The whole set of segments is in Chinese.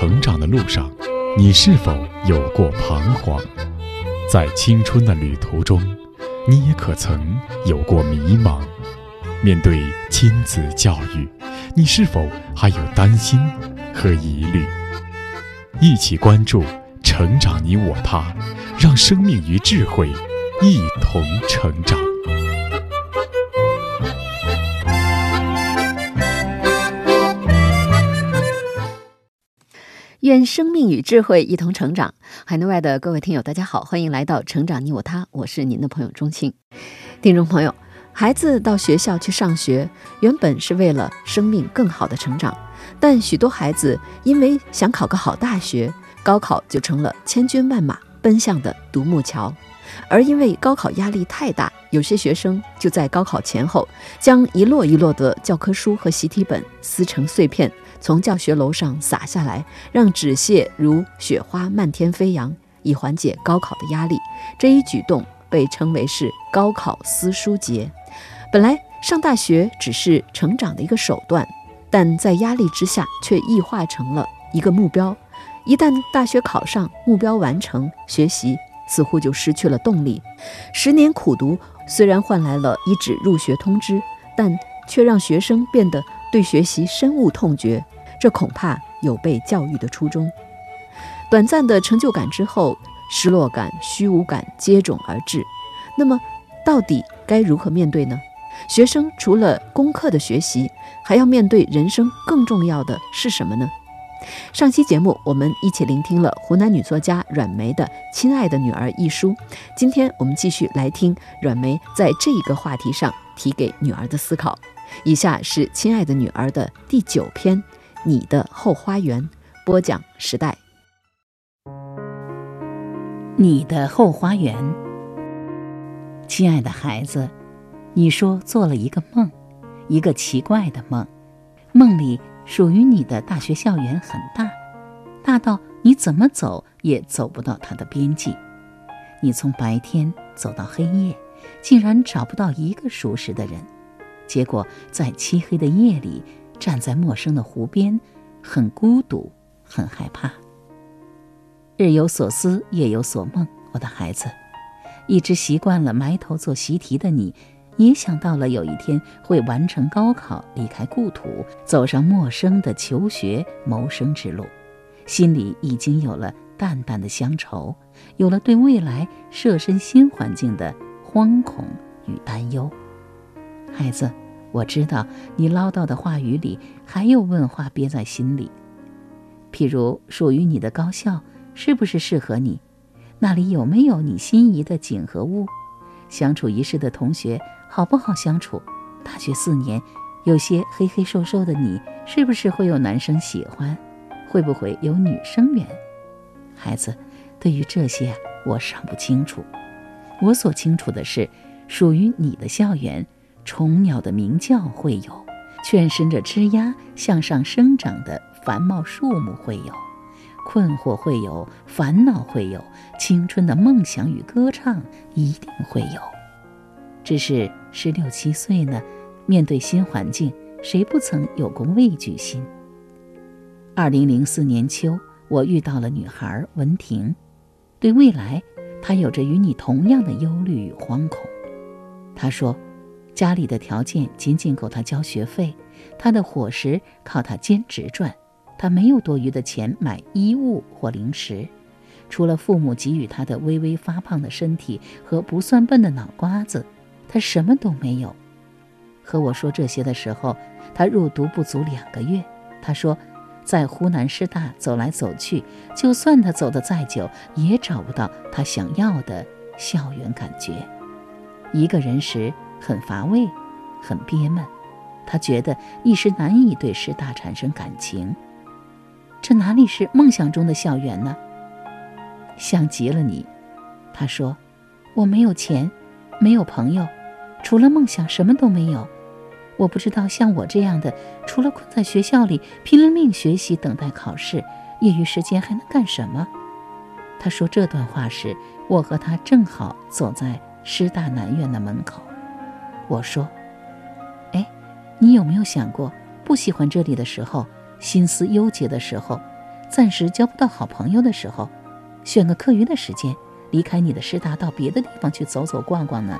成长的路上，你是否有过彷徨？在青春的旅途中，你也可曾有过迷茫？面对亲子教育，你是否还有担心和疑虑？一起关注成长你我他，让生命与智慧一同成长。愿生命与智慧一同成长。海内外的各位听友，大家好，欢迎来到《成长你我他》，我是您的朋友钟青。听众朋友，孩子到学校去上学，原本是为了生命更好的成长，但许多孩子因为想考个好大学，高考就成了千军万马奔向的独木桥。而因为高考压力太大，有些学生就在高考前后，将一摞一摞的教科书和习题本撕成碎片。从教学楼上洒下来，让纸屑如雪花漫天飞扬，以缓解高考的压力。这一举动被称为是“高考撕书节”。本来上大学只是成长的一个手段，但在压力之下却异化成了一个目标。一旦大学考上，目标完成，学习似乎就失去了动力。十年苦读虽然换来了一纸入学通知，但却让学生变得。对学习深恶痛绝，这恐怕有悖教育的初衷。短暂的成就感之后，失落感、虚无感接踵而至。那么，到底该如何面对呢？学生除了功课的学习，还要面对人生更重要的是什么呢？上期节目，我们一起聆听了湖南女作家阮梅的《亲爱的女儿》一书。今天我们继续来听阮梅在这一个话题上提给女儿的思考。以下是《亲爱的女儿》的第九篇《你的后花园》，播讲时代。你的后花园，亲爱的孩子，你说做了一个梦，一个奇怪的梦。梦里属于你的大学校园很大，大到你怎么走也走不到它的边际。你从白天走到黑夜，竟然找不到一个熟识的人。结果在漆黑的夜里，站在陌生的湖边，很孤独，很害怕。日有所思，夜有所梦，我的孩子，一直习惯了埋头做习题的你，也想到了有一天会完成高考，离开故土，走上陌生的求学谋生之路，心里已经有了淡淡的乡愁，有了对未来设身新环境的惶恐与担忧。孩子，我知道你唠叨的话语里还有问话憋在心里。譬如，属于你的高校是不是适合你？那里有没有你心仪的景和物？相处一世的同学好不好相处？大学四年，有些黑黑瘦瘦的你，是不是会有男生喜欢？会不会有女生缘？孩子，对于这些我尚不清楚。我所清楚的是，属于你的校园。虫鸟的鸣叫会有，劝伸着枝丫向上生长的繁茂树木会有，困惑会有，烦恼会有，青春的梦想与歌唱一定会有。只是十六七岁呢，面对新环境，谁不曾有过畏惧心？二零零四年秋，我遇到了女孩文婷，对未来，她有着与你同样的忧虑与惶恐。她说。家里的条件仅仅够他交学费，他的伙食靠他兼职赚，他没有多余的钱买衣物或零食，除了父母给予他的微微发胖的身体和不算笨的脑瓜子，他什么都没有。和我说这些的时候，他入读不足两个月。他说，在湖南师大走来走去，就算他走得再久，也找不到他想要的校园感觉。一个人时。很乏味，很憋闷，他觉得一时难以对师大产生感情。这哪里是梦想中的校园呢？像极了你，他说：“我没有钱，没有朋友，除了梦想什么都没有。我不知道像我这样的，除了困在学校里拼了命学习等待考试，业余时间还能干什么？”他说这段话时，我和他正好走在师大南院的门口。我说：“哎，你有没有想过，不喜欢这里的时候，心思忧结的时候，暂时交不到好朋友的时候，选个课余的时间，离开你的师大，到别的地方去走走逛逛呢？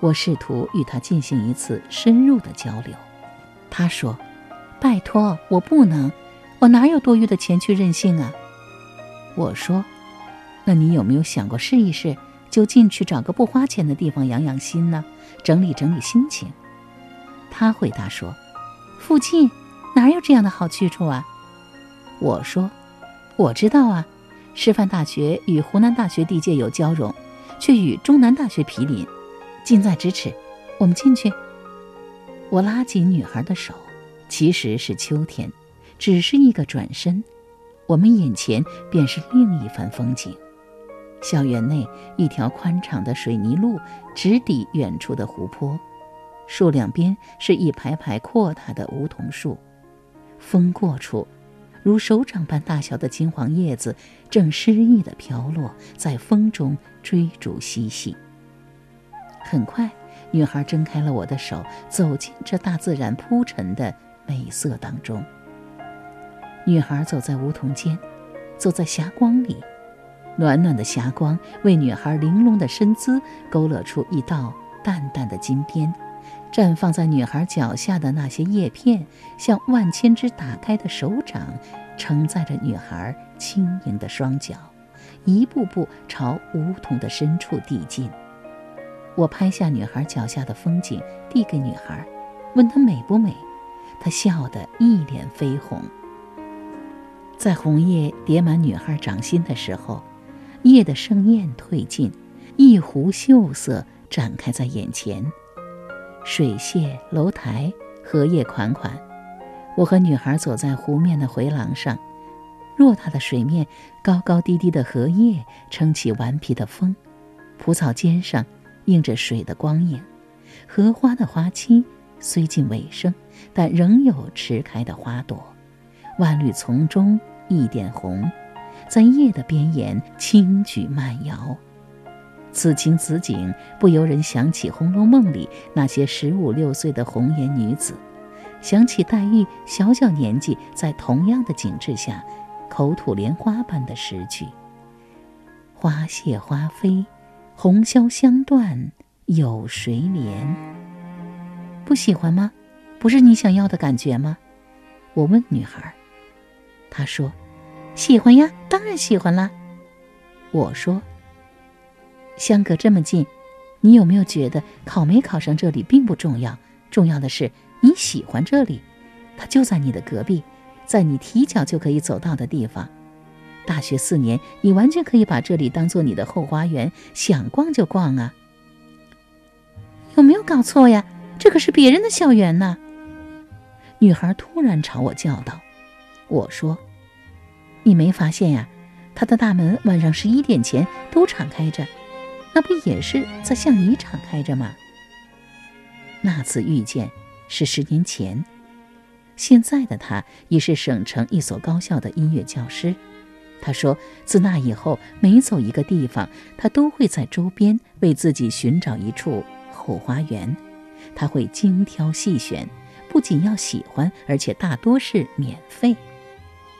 我试图与他进行一次深入的交流。他说：“拜托，我不能，我哪有多余的钱去任性啊？”我说：“那你有没有想过试一试，就进去找个不花钱的地方养养心呢？整理整理心情？”他回答说：“附近哪有这样的好去处啊？”我说：“我知道啊，师范大学与湖南大学地界有交融，却与中南大学毗邻。”近在咫尺，我们进去。我拉紧女孩的手，其实是秋天，只是一个转身，我们眼前便是另一番风景。校园内一条宽敞的水泥路直抵远处的湖泊，树两边是一排排阔大的梧桐树，风过处，如手掌般大小的金黄叶子正诗意地飘落在风中，追逐嬉戏。很快，女孩挣开了我的手，走进这大自然铺陈的美色当中。女孩走在梧桐间，走在霞光里，暖暖的霞光为女孩玲珑的身姿勾勒出一道淡淡的金边。绽放在女孩脚下的那些叶片，像万千只打开的手掌，承载着女孩轻盈的双脚，一步步朝梧桐的深处递进。我拍下女孩脚下的风景，递给女孩，问她美不美。她笑得一脸绯红。在红叶叠满女孩掌心的时候，夜的盛宴褪尽，一湖秀色展开在眼前。水榭楼台，荷叶款款。我和女孩走在湖面的回廊上，偌大的水面，高高低低的荷叶撑起顽皮的风，蒲草尖上。映着水的光影，荷花的花期虽近尾声，但仍有迟开的花朵。万绿丛中一点红，在叶的边沿轻举慢摇。此情此景，不由人想起《红楼梦》里那些十五六岁的红颜女子，想起黛玉小小年纪在同样的景致下，口吐莲花般的诗句：“花谢花飞。”红消香断有谁怜？不喜欢吗？不是你想要的感觉吗？我问女孩，她说：“喜欢呀，当然喜欢啦。”我说：“相隔这么近，你有没有觉得考没考上这里并不重要？重要的是你喜欢这里，它就在你的隔壁，在你提脚就可以走到的地方。”大学四年，你完全可以把这里当做你的后花园，想逛就逛啊！有没有搞错呀？这可是别人的校园呢！女孩突然朝我叫道：“我说，你没发现呀？他的大门晚上十一点前都敞开着，那不也是在向你敞开着吗？”那次遇见是十年前，现在的他已是省城一所高校的音乐教师。他说：“自那以后，每走一个地方，他都会在周边为自己寻找一处后花园。他会精挑细选，不仅要喜欢，而且大多是免费。”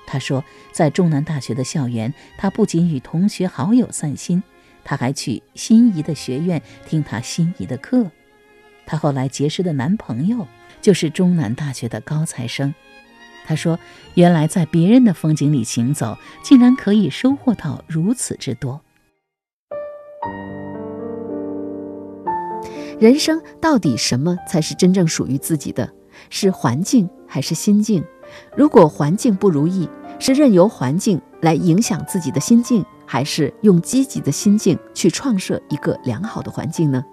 他说：“在中南大学的校园，他不仅与同学好友散心，他还去心仪的学院听他心仪的课。他后来结识的男朋友就是中南大学的高材生。”他说：“原来在别人的风景里行走，竟然可以收获到如此之多。人生到底什么才是真正属于自己的？是环境还是心境？如果环境不如意，是任由环境来影响自己的心境，还是用积极的心境去创设一个良好的环境呢？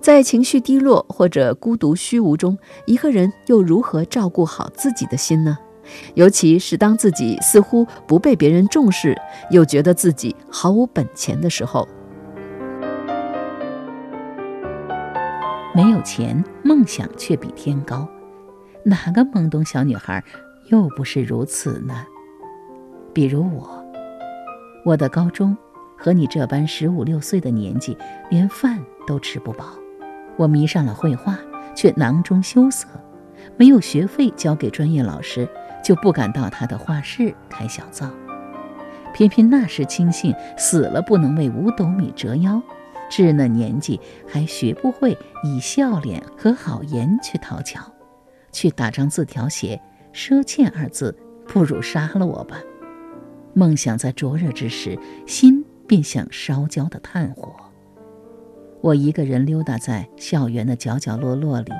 在情绪低落或者孤独虚无中，一个人又如何照顾好自己的心呢？尤其是当自己似乎不被别人重视，又觉得自己毫无本钱的时候。没有钱，梦想却比天高。哪个懵懂小女孩又不是如此呢？比如我，我的高中和你这般十五六岁的年纪，连饭都吃不饱。我迷上了绘画，却囊中羞涩，没有学费交给专业老师，就不敢到他的画室开小灶。偏偏那时轻信死了不能为五斗米折腰，稚嫩年纪还学不会以笑脸和好言去讨巧，去打张字条写“赊欠”二字，不如杀了我吧。梦想在灼热之时，心便像烧焦的炭火。我一个人溜达在校园的角角落落里，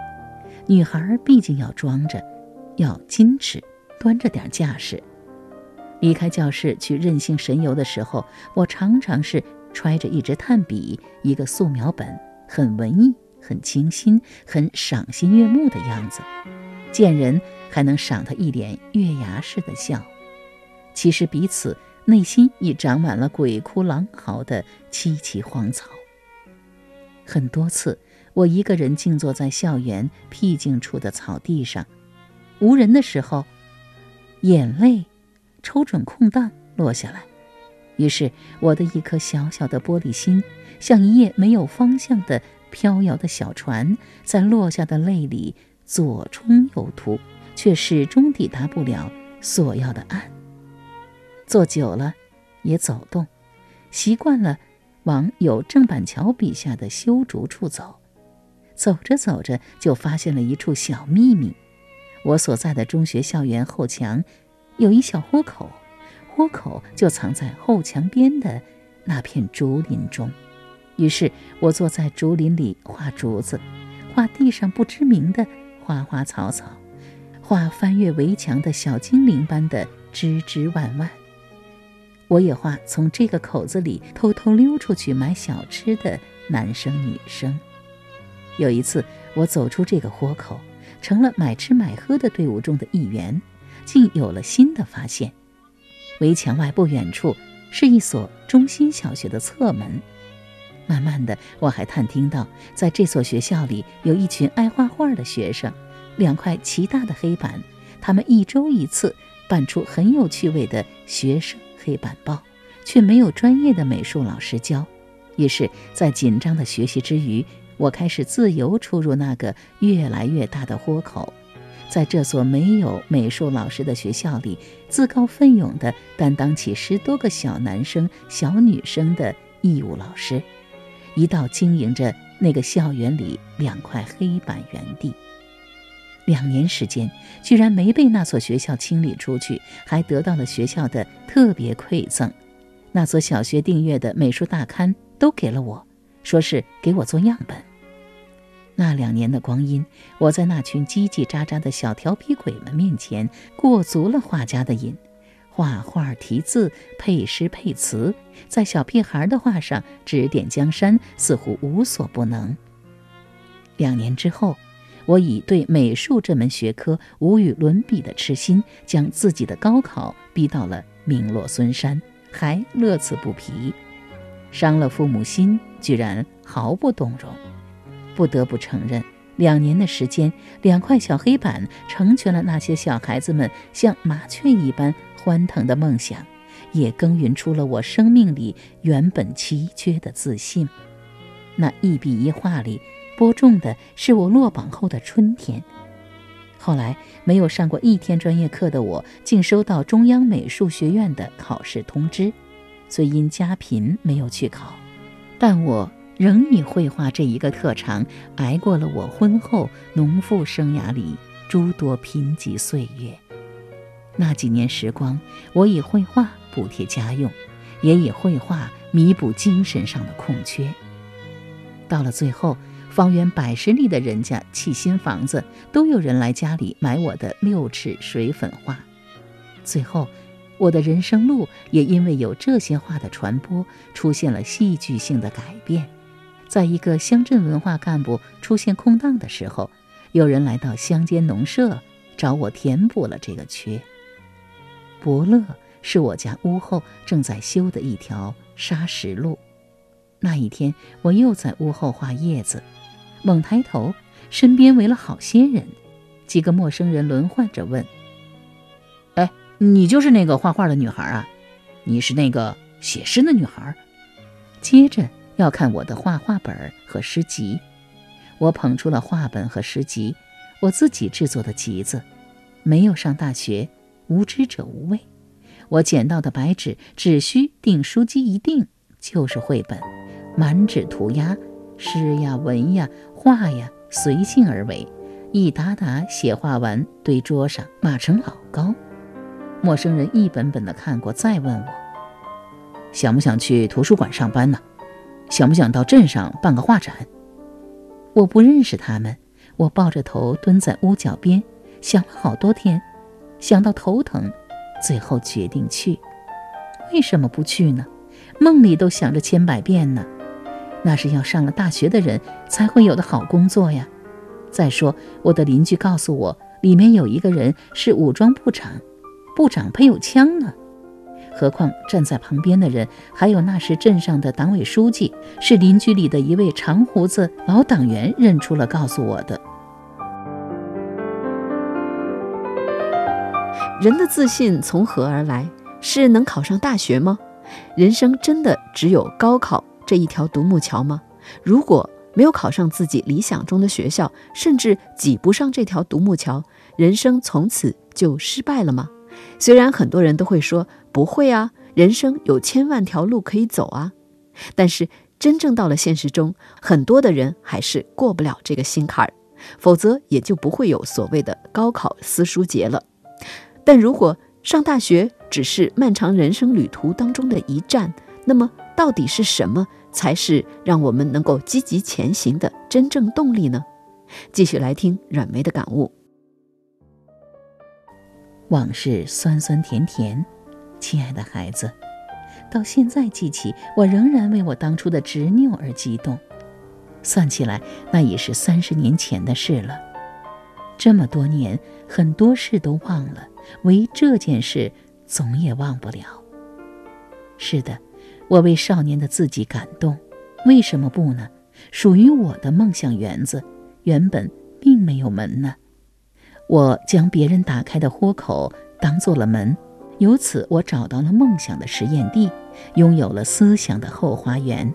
女孩毕竟要装着，要矜持，端着点架势。离开教室去任性神游的时候，我常常是揣着一支炭笔、一个素描本，很文艺、很清新、很赏心悦目的样子，见人还能赏他一脸月牙似的笑。其实彼此内心已长满了鬼哭狼嚎的凄凄荒草。很多次，我一个人静坐在校园僻静处的草地上，无人的时候，眼泪。抽准空档落下来，于是我的一颗小小的玻璃心，像一叶没有方向的飘摇的小船，在落下的泪里左冲右突，却始终抵达不了所要的岸。坐久了，也走动，习惯了往有郑板桥笔下的修竹处走。走着走着，就发现了一处小秘密：我所在的中学校园后墙。有一小豁口，豁口就藏在后墙边的那片竹林中。于是我坐在竹林里画竹子，画地上不知名的花花草草，画翻越围墙的小精灵般的枝枝蔓蔓。我也画从这个口子里偷偷溜出去买小吃的男生女生。有一次，我走出这个豁口，成了买吃买喝的队伍中的一员。竟有了新的发现，围墙外不远处是一所中心小学的侧门。慢慢的，我还探听到，在这所学校里有一群爱画画的学生，两块奇大的黑板，他们一周一次办出很有趣味的学生黑板报，却没有专业的美术老师教。于是，在紧张的学习之余，我开始自由出入那个越来越大的豁口。在这所没有美术老师的学校里，自告奋勇地担当起十多个小男生、小女生的义务老师，一道经营着那个校园里两块黑板园地。两年时间，居然没被那所学校清理出去，还得到了学校的特别馈赠。那所小学订阅的美术大刊都给了我，说是给我做样本。那两年的光阴，我在那群叽叽喳喳的小调皮鬼们面前过足了画家的瘾，画画、题字、配诗配词，在小屁孩的画上指点江山，似乎无所不能。两年之后，我以对美术这门学科无与伦比的痴心，将自己的高考逼到了名落孙山，还乐此不疲，伤了父母心，居然毫不动容。不得不承认，两年的时间，两块小黑板成全了那些小孩子们像麻雀一般欢腾的梦想，也耕耘出了我生命里原本稀缺的自信。那一笔一画里播种的是我落榜后的春天。后来，没有上过一天专业课的我，竟收到中央美术学院的考试通知，虽因家贫没有去考，但我。仍以绘画这一个特长，挨过了我婚后农妇生涯里诸多贫瘠岁月。那几年时光，我以绘画补贴家用，也以绘画弥补精神上的空缺。到了最后，方圆百十里的人家砌新房子，都有人来家里买我的六尺水粉画。最后，我的人生路也因为有这些画的传播，出现了戏剧性的改变。在一个乡镇文化干部出现空档的时候，有人来到乡间农舍找我填补了这个缺。伯乐是我家屋后正在修的一条砂石路。那一天，我又在屋后画叶子，猛抬头，身边围了好些人，几个陌生人轮换着问：“哎，你就是那个画画的女孩啊？你是那个写诗的女孩？”接着。要看我的画画本和诗集，我捧出了画本和诗集，我自己制作的集子。没有上大学，无知者无畏。我捡到的白纸只需订书机一订，就是绘本，满纸涂鸦，诗呀文呀画呀随性而为，一沓沓写画完堆桌上，码成老高。陌生人一本本的看过，再问我，想不想去图书馆上班呢？想不想到镇上办个画展？我不认识他们，我抱着头蹲在屋角边，想了好多天，想到头疼。最后决定去，为什么不去呢？梦里都想着千百遍呢。那是要上了大学的人才会有的好工作呀。再说，我的邻居告诉我，里面有一个人是武装部长，部长配有枪呢。何况站在旁边的人还有那时镇上的党委书记，是邻居里的一位长胡子老党员认出了，告诉我的。人的自信从何而来？是能考上大学吗？人生真的只有高考这一条独木桥吗？如果没有考上自己理想中的学校，甚至挤不上这条独木桥，人生从此就失败了吗？虽然很多人都会说不会啊，人生有千万条路可以走啊，但是真正到了现实中，很多的人还是过不了这个心坎儿，否则也就不会有所谓的高考撕书节了。但如果上大学只是漫长人生旅途当中的一站，那么到底是什么才是让我们能够积极前行的真正动力呢？继续来听阮梅的感悟。往事酸酸甜甜，亲爱的孩子，到现在记起，我仍然为我当初的执拗而激动。算起来，那已是三十年前的事了。这么多年，很多事都忘了。唯这件事，总也忘不了。是的，我为少年的自己感动。为什么不呢？属于我的梦想园子，原本并没有门呢。我将别人打开的豁口当做了门，由此我找到了梦想的实验地，拥有了思想的后花园。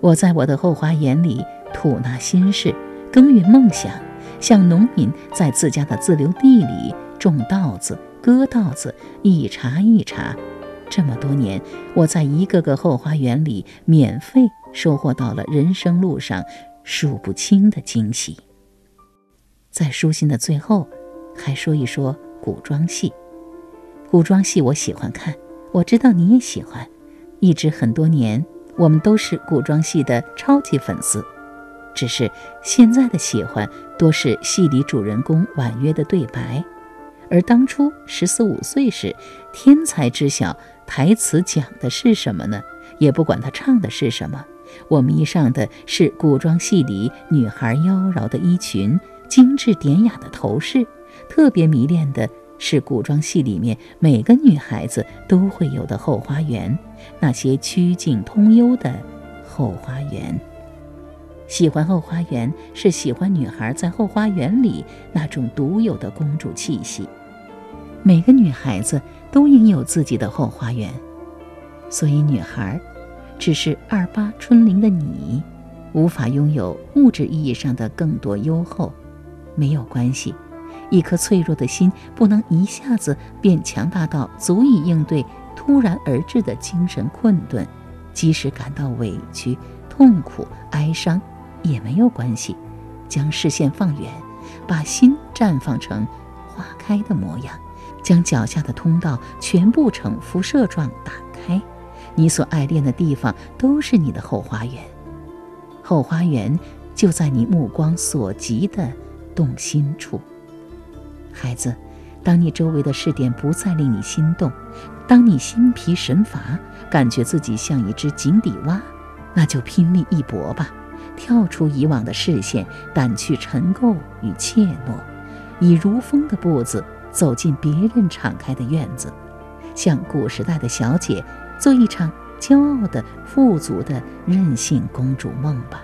我在我的后花园里吐纳心事，耕耘梦想，像农民在自家的自留地里。种稻子，割稻子，一茬一茬。这么多年，我在一个个后花园里免费收获到了人生路上数不清的惊喜。在书信的最后，还说一说古装戏。古装戏我喜欢看，我知道你也喜欢。一直很多年，我们都是古装戏的超级粉丝。只是现在的喜欢，多是戏里主人公婉约的对白。而当初十四五岁时，天才知晓台词讲的是什么呢？也不管他唱的是什么。我迷上的是古装戏里女孩妖娆的衣裙、精致典雅的头饰，特别迷恋的是古装戏里面每个女孩子都会有的后花园，那些曲径通幽的后花园。喜欢后花园，是喜欢女孩在后花园里那种独有的公主气息。每个女孩子都应有自己的后花园，所以女孩只是二八春龄的你，无法拥有物质意义上的更多优厚，没有关系。一颗脆弱的心不能一下子变强大到足以应对突然而至的精神困顿，即使感到委屈、痛苦、哀伤也没有关系。将视线放远，把心绽放成花开的模样。将脚下的通道全部呈辐射状打开，你所爱恋的地方都是你的后花园。后花园就在你目光所及的动心处。孩子，当你周围的视点不再令你心动，当你心疲神乏，感觉自己像一只井底蛙，那就拼力一搏吧，跳出以往的视线，掸去尘垢与怯懦，以如风的步子。走进别人敞开的院子，像古时代的小姐，做一场骄傲的、富足的任性公主梦吧。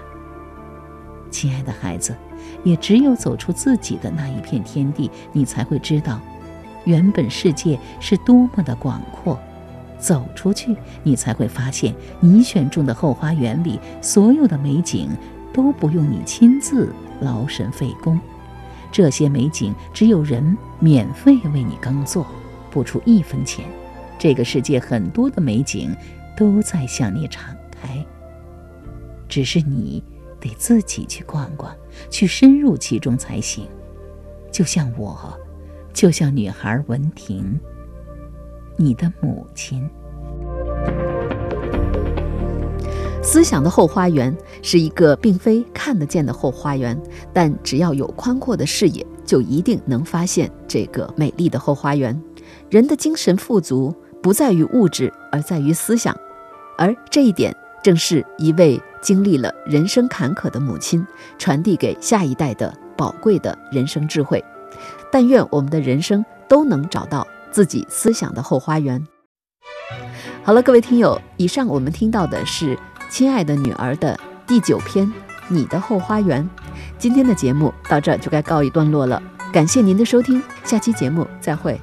亲爱的孩子，也只有走出自己的那一片天地，你才会知道，原本世界是多么的广阔。走出去，你才会发现，你选中的后花园里所有的美景，都不用你亲自劳神费工。这些美景只有人免费为你耕作，不出一分钱，这个世界很多的美景都在向你敞开，只是你得自己去逛逛，去深入其中才行。就像我，就像女孩文婷，你的母亲。思想的后花园是一个并非看得见的后花园，但只要有宽阔的视野，就一定能发现这个美丽的后花园。人的精神富足不在于物质，而在于思想，而这一点正是一位经历了人生坎坷的母亲传递给下一代的宝贵的人生智慧。但愿我们的人生都能找到自己思想的后花园。好了，各位听友，以上我们听到的是。亲爱的女儿的第九篇，你的后花园。今天的节目到这就该告一段落了，感谢您的收听，下期节目再会。